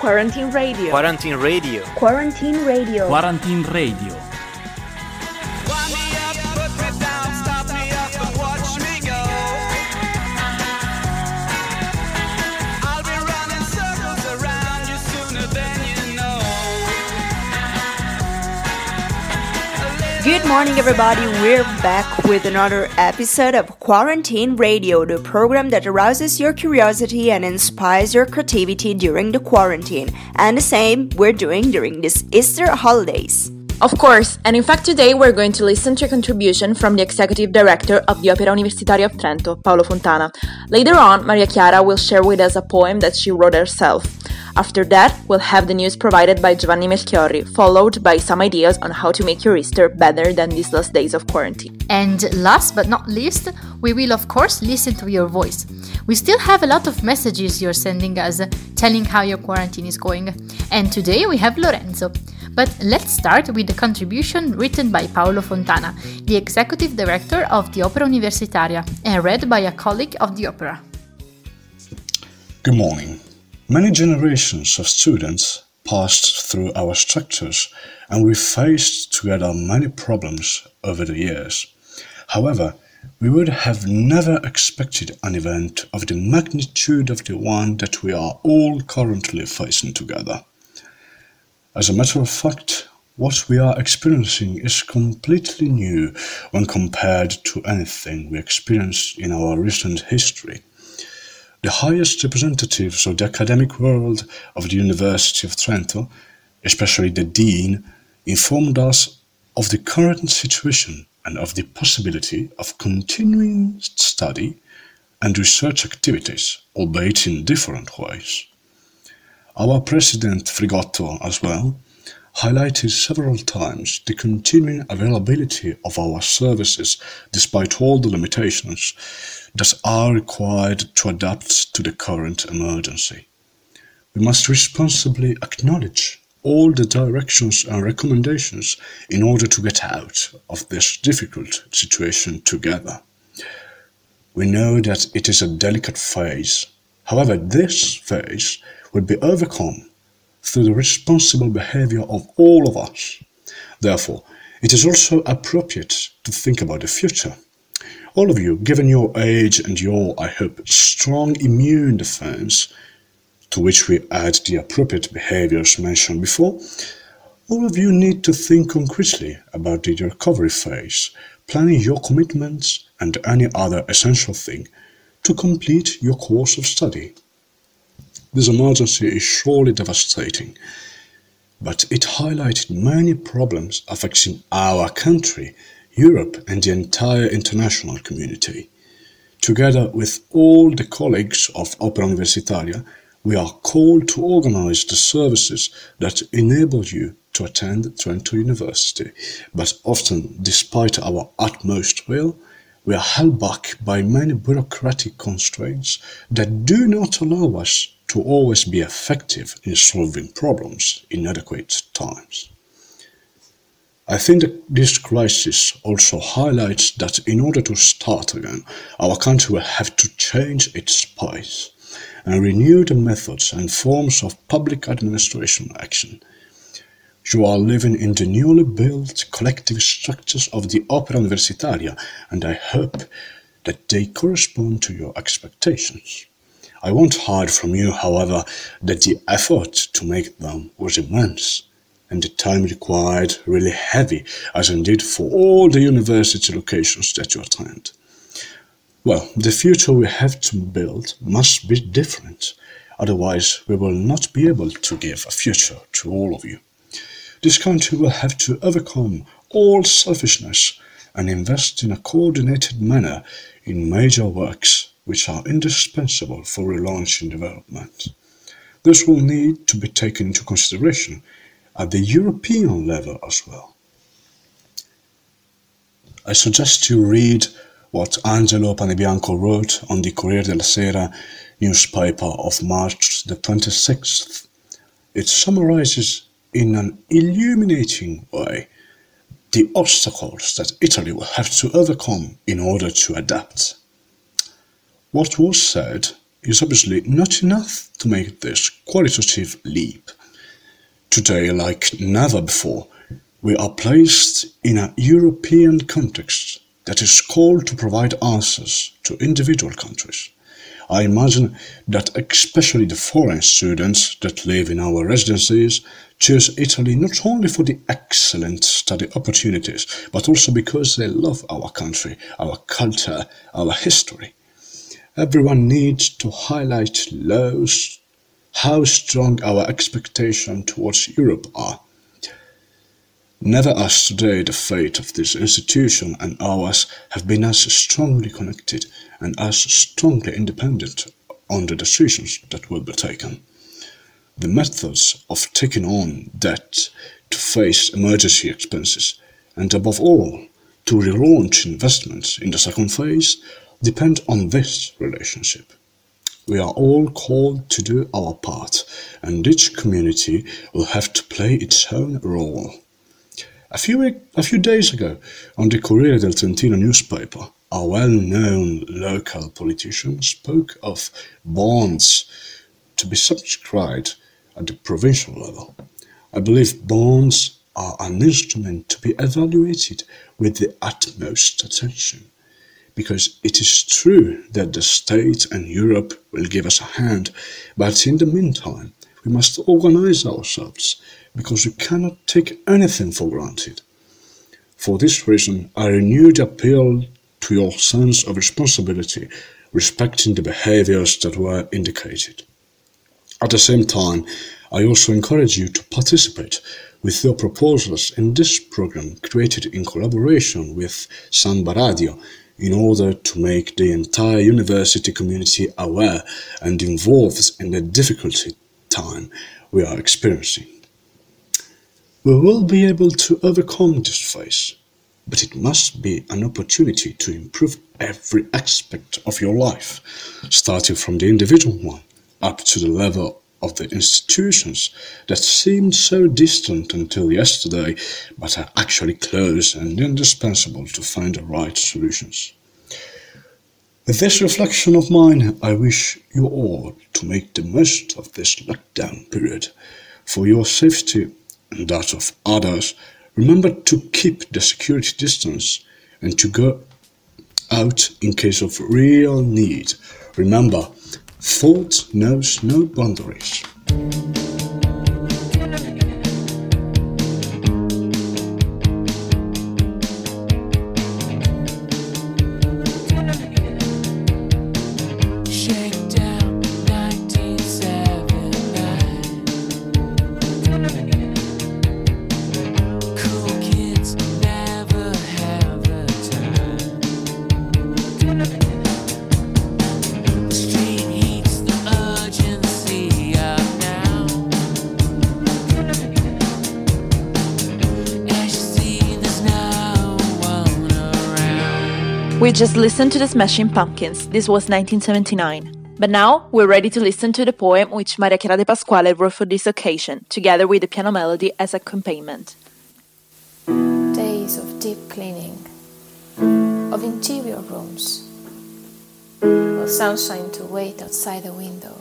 Quarantine Radio. Quarantine Radio. Quarantine Radio. Quarantine Radio. Morning, everybody. We're back with another episode of Quarantine Radio, the program that arouses your curiosity and inspires your creativity during the quarantine. And the same we're doing during these Easter holidays. Of course, and in fact today we're going to listen to a contribution from the Executive Director of the Opera Universitaria of Trento, Paolo Fontana. Later on, Maria Chiara will share with us a poem that she wrote herself. After that, we'll have the news provided by Giovanni Melchiorri, followed by some ideas on how to make your Easter better than these last days of quarantine. And last but not least, we will of course listen to your voice. We still have a lot of messages you're sending us telling how your quarantine is going. And today we have Lorenzo. But let's start with the contribution written by Paolo Fontana, the executive director of the Opera Universitaria, and read by a colleague of the opera. Good morning. Many generations of students passed through our structures and we faced together many problems over the years. However, we would have never expected an event of the magnitude of the one that we are all currently facing together. As a matter of fact, what we are experiencing is completely new when compared to anything we experienced in our recent history. The highest representatives of the academic world of the University of Trento, especially the Dean, informed us of the current situation and of the possibility of continuing study and research activities, albeit in different ways. Our President Frigotto, as well, highlighted several times the continuing availability of our services despite all the limitations that are required to adapt to the current emergency. We must responsibly acknowledge all the directions and recommendations in order to get out of this difficult situation together. We know that it is a delicate phase. However, this phase will be overcome through the responsible behavior of all of us. Therefore, it is also appropriate to think about the future. All of you, given your age and your, I hope, strong immune defense, to which we add the appropriate behaviors mentioned before, all of you need to think concretely about the recovery phase, planning your commitments and any other essential thing to complete your course of study. This emergency is surely devastating, but it highlighted many problems affecting our country, Europe, and the entire international community. Together with all the colleagues of Opera Universitaria, we are called to organize the services that enable you to attend Trento University, but often, despite our utmost will, we are held back by many bureaucratic constraints that do not allow us to always be effective in solving problems in adequate times. I think that this crisis also highlights that in order to start again, our country will have to change its pace and renew the methods and forms of public administration action. You are living in the newly built collective structures of the Opera Universitaria, and I hope that they correspond to your expectations. I won't hide from you, however, that the effort to make them was immense, and the time required really heavy, as indeed for all the university locations that you attend. Well, the future we have to build must be different, otherwise, we will not be able to give a future to all of you. This country will have to overcome all selfishness and invest in a coordinated manner in major works which are indispensable for relaunching development. This will need to be taken into consideration at the European level as well. I suggest you read what Angelo Panebianco wrote on the Corriere della Sera newspaper of March the 26th. It summarizes in an illuminating way the obstacles that Italy will have to overcome in order to adapt. What was said is obviously not enough to make this qualitative leap. Today, like never before, we are placed in a European context that is called to provide answers to individual countries. I imagine that especially the foreign students that live in our residencies choose Italy not only for the excellent study opportunities, but also because they love our country, our culture, our history. Everyone needs to highlight how strong our expectations towards Europe are. Never as today the fate of this institution and ours have been as strongly connected and as strongly independent on the decisions that will be taken. The methods of taking on debt to face emergency expenses and above all to relaunch investments in the second phase depend on this relationship. We are all called to do our part and each community will have to play its own role. A few, a few days ago, on the Corriere del Trentino newspaper, a well-known local politician spoke of bonds to be subscribed at the provincial level. I believe bonds are an instrument to be evaluated with the utmost attention, because it is true that the state and Europe will give us a hand, but in the meantime, we must organize ourselves because we cannot take anything for granted. For this reason, I renew the appeal to your sense of responsibility respecting the behaviors that were indicated. At the same time, I also encourage you to participate with your proposals in this program created in collaboration with Sanba Radio in order to make the entire university community aware and involved in the difficulty time we are experiencing. We will be able to overcome this phase, but it must be an opportunity to improve every aspect of your life, starting from the individual one up to the level of the institutions that seemed so distant until yesterday, but are actually close and indispensable to find the right solutions. With this reflection of mine, I wish you all to make the most of this lockdown period for your safety and that of others. Remember to keep the security distance and to go out in case of real need. Remember, thought knows no boundaries. We just listened to the Smashing Pumpkins. This was 1979. But now we're ready to listen to the poem which Maria Chiara de Pasquale wrote for this occasion, together with the piano melody as accompaniment. days of deep cleaning, of interior rooms, of sunshine to wait outside the window,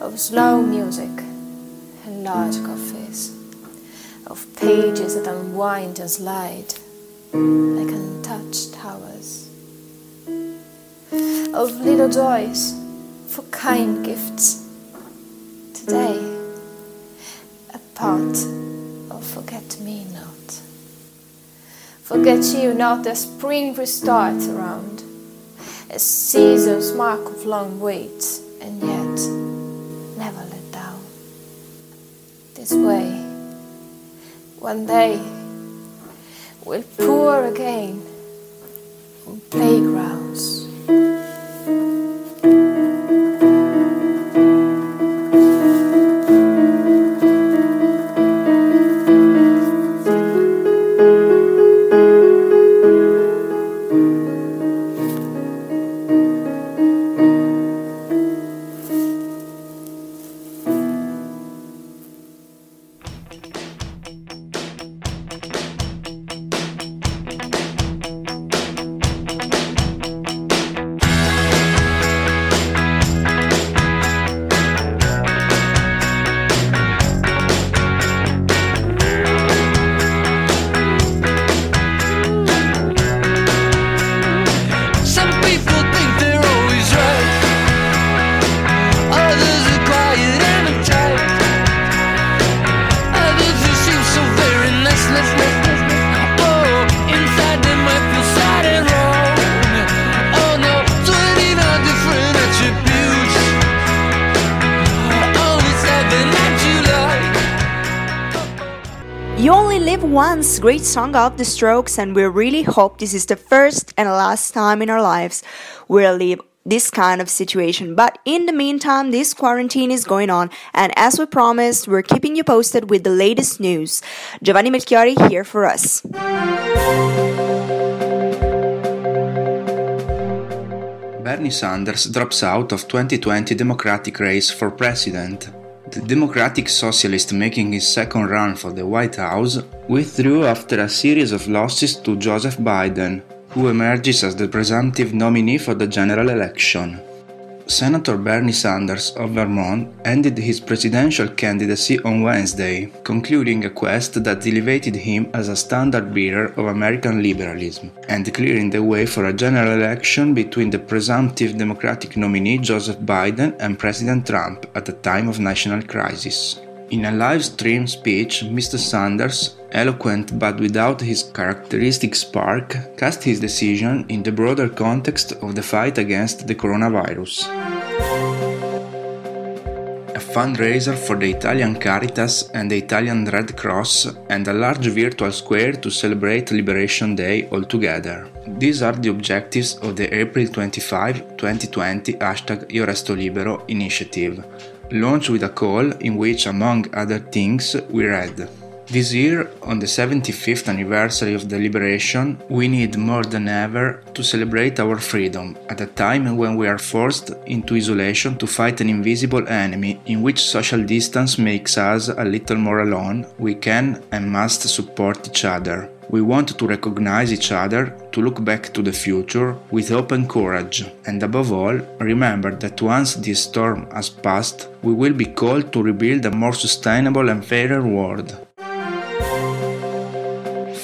of slow music and large coffees, of pages that unwind and slide like untouched towers, of little joys for kind gifts. Today, a part of forget me not. Forget you not as spring restarts around, a season's mark of long wait, and yet never let down. This way, one day, will pour again on playgrounds. Great song of The Strokes, and we really hope this is the first and last time in our lives we'll live this kind of situation. But in the meantime, this quarantine is going on, and as we promised, we're keeping you posted with the latest news. Giovanni Melchiori here for us. Bernie Sanders drops out of 2020 Democratic race for president. The Democratic Socialist making his second run for the White House withdrew after a series of losses to Joseph Biden, who emerges as the presumptive nominee for the general election. Senator Bernie Sanders of Vermont ended his presidential candidacy on Wednesday, concluding a quest that elevated him as a standard bearer of American liberalism and clearing the way for a general election between the presumptive Democratic nominee Joseph Biden and President Trump at a time of national crisis. In a live stream speech, Mr. Sanders, eloquent but without his characteristic spark, cast his decision in the broader context of the fight against the coronavirus. A fundraiser for the Italian Caritas and the Italian Red Cross and a large virtual square to celebrate Liberation Day all together. These are the objectives of the April 25, 2020 hashtag Io Resto Libero initiative launched with a call in which, among other things, we read This year, on the 75th anniversary of the liberation, we need more than ever to celebrate our freedom at a time when we are forced into isolation to fight an invisible enemy in which social distance makes us a little more alone. We can and must support each other. We want to recognize each other, to look back to the future with open courage, and above all, remember that once this storm has passed, we will be called to rebuild a more sustainable and fairer world.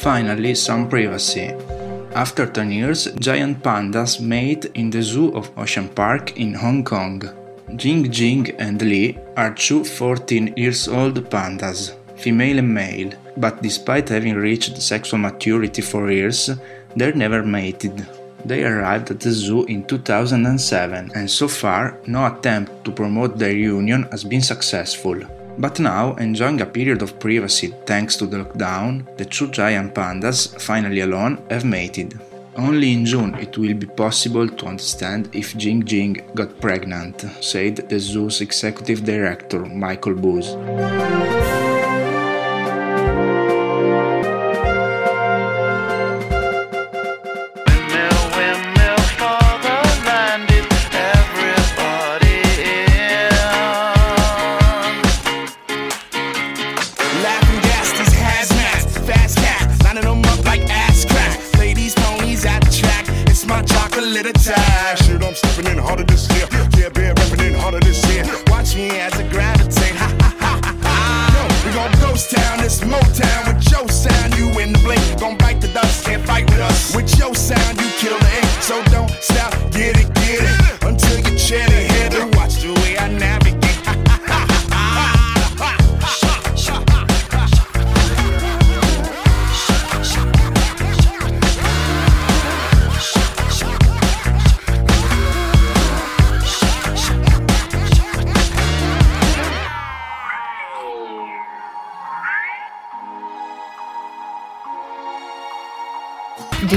Finally, some privacy. After 10 years, giant pandas mate in the zoo of Ocean Park in Hong Kong. Jing Jing and Li are two 14 years old pandas, female and male, but despite having reached sexual maturity for years, they're never mated. They arrived at the zoo in 2007 and so far no attempt to promote their union has been successful. But now, enjoying a period of privacy thanks to the lockdown, the two giant pandas, finally alone, have mated. Only in June it will be possible to understand if Jing Jing got pregnant, said the zoo's executive director Michael Boos.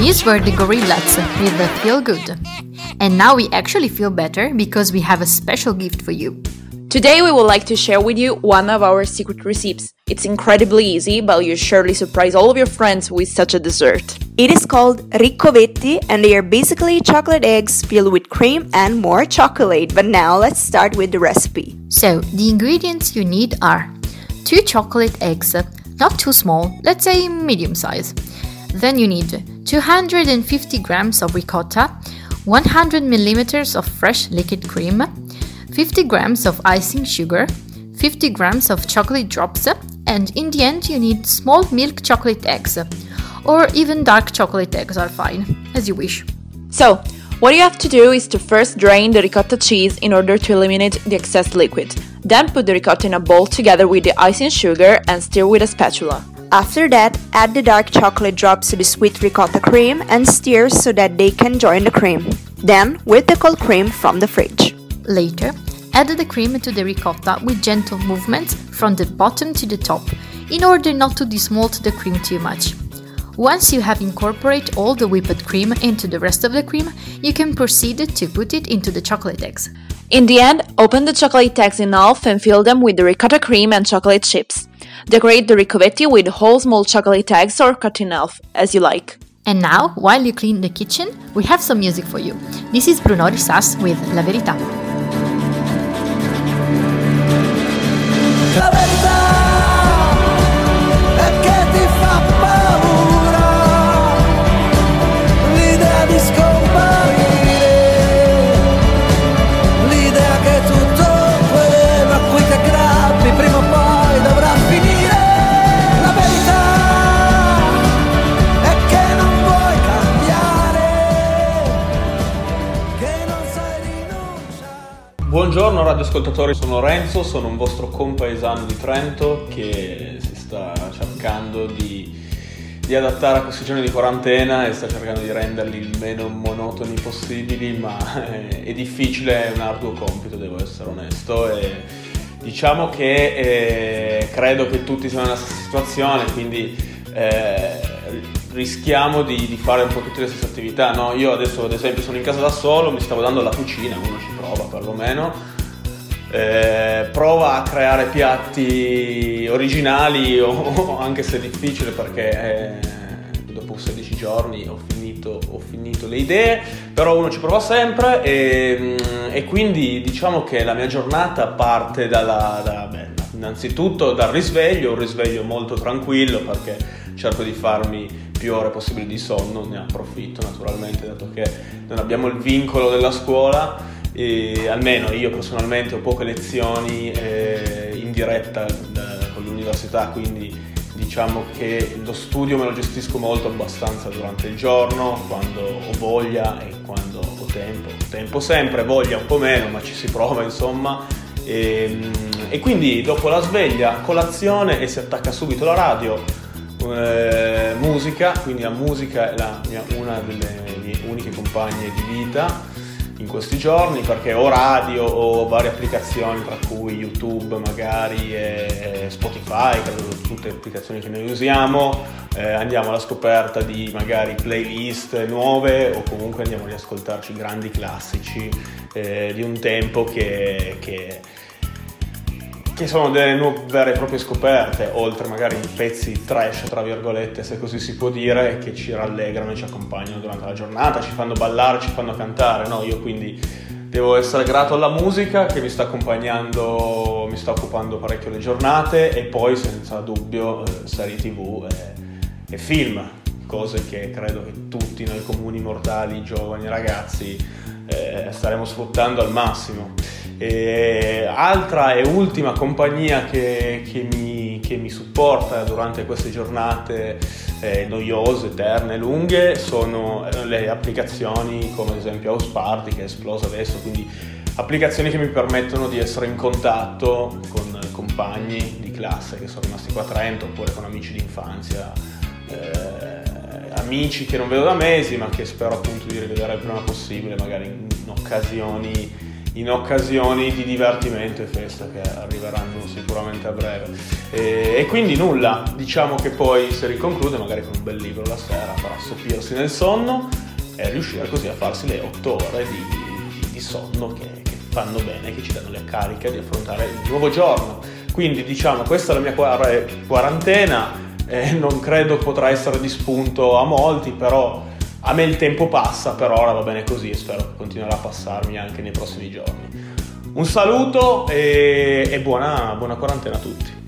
These were the Gorillaz with the Feel Good. And now we actually feel better because we have a special gift for you. Today, we would like to share with you one of our secret recipes. It's incredibly easy, but you surely surprise all of your friends with such a dessert. It is called riccovetti, and they are basically chocolate eggs filled with cream and more chocolate. But now let's start with the recipe. So, the ingredients you need are 2 chocolate eggs, not too small, let's say medium size. Then you need 250 grams of ricotta, 100 milliliters of fresh liquid cream, 50 grams of icing sugar, 50 grams of chocolate drops, and in the end you need small milk chocolate eggs, or even dark chocolate eggs are fine, as you wish. So, what you have to do is to first drain the ricotta cheese in order to eliminate the excess liquid. Then put the ricotta in a bowl together with the icing sugar and stir with a spatula. After that, add the dark chocolate drops to the sweet ricotta cream and stir so that they can join the cream. Then, whip the cold cream from the fridge. Later, add the cream to the ricotta with gentle movements from the bottom to the top in order not to dismalt the cream too much. Once you have incorporated all the whipped cream into the rest of the cream, you can proceed to put it into the chocolate eggs. In the end, open the chocolate eggs in half and fill them with the ricotta cream and chocolate chips. Decorate the ricovetti with whole small chocolate eggs or cut in half, as you like. And now, while you clean the kitchen, we have some music for you. This is Brunori Sas with La Verità. La verità Radioascoltatori, sono Lorenzo, sono un vostro compaesano di Trento che si sta cercando di, di adattare a questi giorni di quarantena e sta cercando di renderli il meno monotoni possibili, ma è, è difficile, è un arduo compito, devo essere onesto. E diciamo che eh, credo che tutti siano nella stessa situazione, quindi eh, rischiamo di, di fare un po' tutte le stesse attività. no? Io adesso ad esempio sono in casa da solo, mi stavo dando la cucina, uno ci prova perlomeno. Eh, prova a creare piatti originali, o, anche se è difficile perché eh, dopo 16 giorni ho finito, ho finito le idee, però uno ci prova sempre e, mm, e quindi diciamo che la mia giornata parte dalla, da, beh, innanzitutto dal risveglio, un risveglio molto tranquillo perché cerco di farmi più ore possibili di sonno, ne approfitto naturalmente dato che non abbiamo il vincolo della scuola e almeno io personalmente ho poche lezioni eh, in diretta da- con l'università, quindi diciamo che lo studio me lo gestisco molto abbastanza durante il giorno, quando ho voglia e quando ho tempo. Tempo sempre, voglia un po' meno, ma ci si prova insomma. E, e quindi dopo la sveglia, colazione e si attacca subito la radio, eh, musica, quindi la musica è la mia- una delle mie uniche compagne di vita in questi giorni perché ho radio o varie applicazioni tra cui YouTube magari e Spotify, credo tutte le applicazioni che noi usiamo, eh, andiamo alla scoperta di magari playlist nuove o comunque andiamo ad ascoltarci grandi classici eh, di un tempo che, che che sono delle nuove vere e proprie scoperte, oltre magari pezzi trash, tra virgolette, se così si può dire, che ci rallegrano e ci accompagnano durante la giornata, ci fanno ballare, ci fanno cantare, no? Io quindi devo essere grato alla musica che mi sta accompagnando, mi sta occupando parecchio le giornate e poi senza dubbio eh, serie tv e, e film, cose che credo che tutti noi comuni mortali, giovani, ragazzi eh, staremo sfruttando al massimo. E altra e ultima compagnia che, che mi, che mi supporta durante queste giornate eh, noiose, eterne, lunghe sono eh, le applicazioni come ad esempio House Party che è esplosa adesso, quindi applicazioni che mi permettono di essere in contatto con compagni di classe che sono rimasti qua a Trento oppure con amici di infanzia. eh, amici che non vedo da mesi ma che spero appunto di rivedere il prima possibile magari in, in occasioni in occasioni di divertimento e festa che arriveranno sicuramente a breve. E, e quindi nulla, diciamo che poi si riconclude magari con un bel libro la sera per assopirsi nel sonno e riuscire così a farsi le otto ore di, di- sonno che, che fanno bene, che ci danno le cariche di affrontare il nuovo giorno. Quindi diciamo questa è la mia quar- quarantena, eh, non credo potrà essere di spunto a molti, però a me il tempo passa, per ora va bene così e spero che continuerà a passarmi anche nei prossimi giorni. Un saluto e, e buona, buona quarantena a tutti.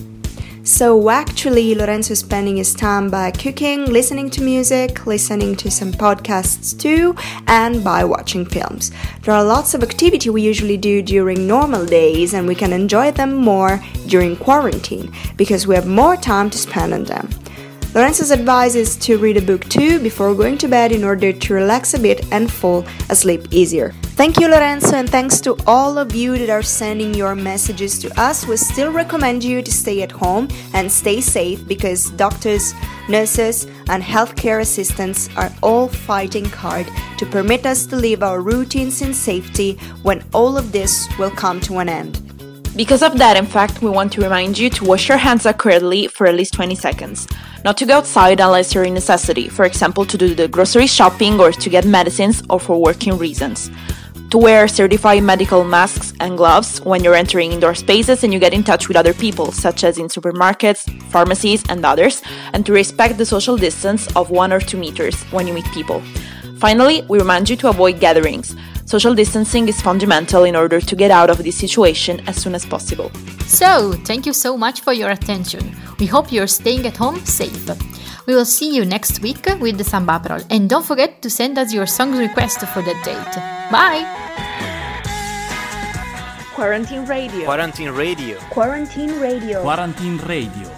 So actually, Lorenzo is spending his time by cooking, listening to music, listening to some podcasts too, and by watching films. There are lots of activity we usually do during normal days, and we can enjoy them more during quarantine because we have more time to spend on them. Lorenzo's advice is to read a book too before going to bed in order to relax a bit and fall asleep easier. Thank you, Lorenzo, and thanks to all of you that are sending your messages to us. We still recommend you to stay at home and stay safe because doctors, nurses, and healthcare assistants are all fighting hard to permit us to live our routines in safety when all of this will come to an end. Because of that, in fact, we want to remind you to wash your hands accurately for at least 20 seconds. Not to go outside unless you're in necessity, for example, to do the grocery shopping or to get medicines or for working reasons. To wear certified medical masks and gloves when you're entering indoor spaces and you get in touch with other people, such as in supermarkets, pharmacies, and others, and to respect the social distance of one or two meters when you meet people. Finally, we remind you to avoid gatherings. Social distancing is fundamental in order to get out of this situation as soon as possible. So, thank you so much for your attention. We hope you're staying at home safe. We will see you next week with the Samba Parole. And don't forget to send us your song request for that date. Bye! Quarantine Radio. Quarantine Radio. Quarantine Radio. Quarantine Radio.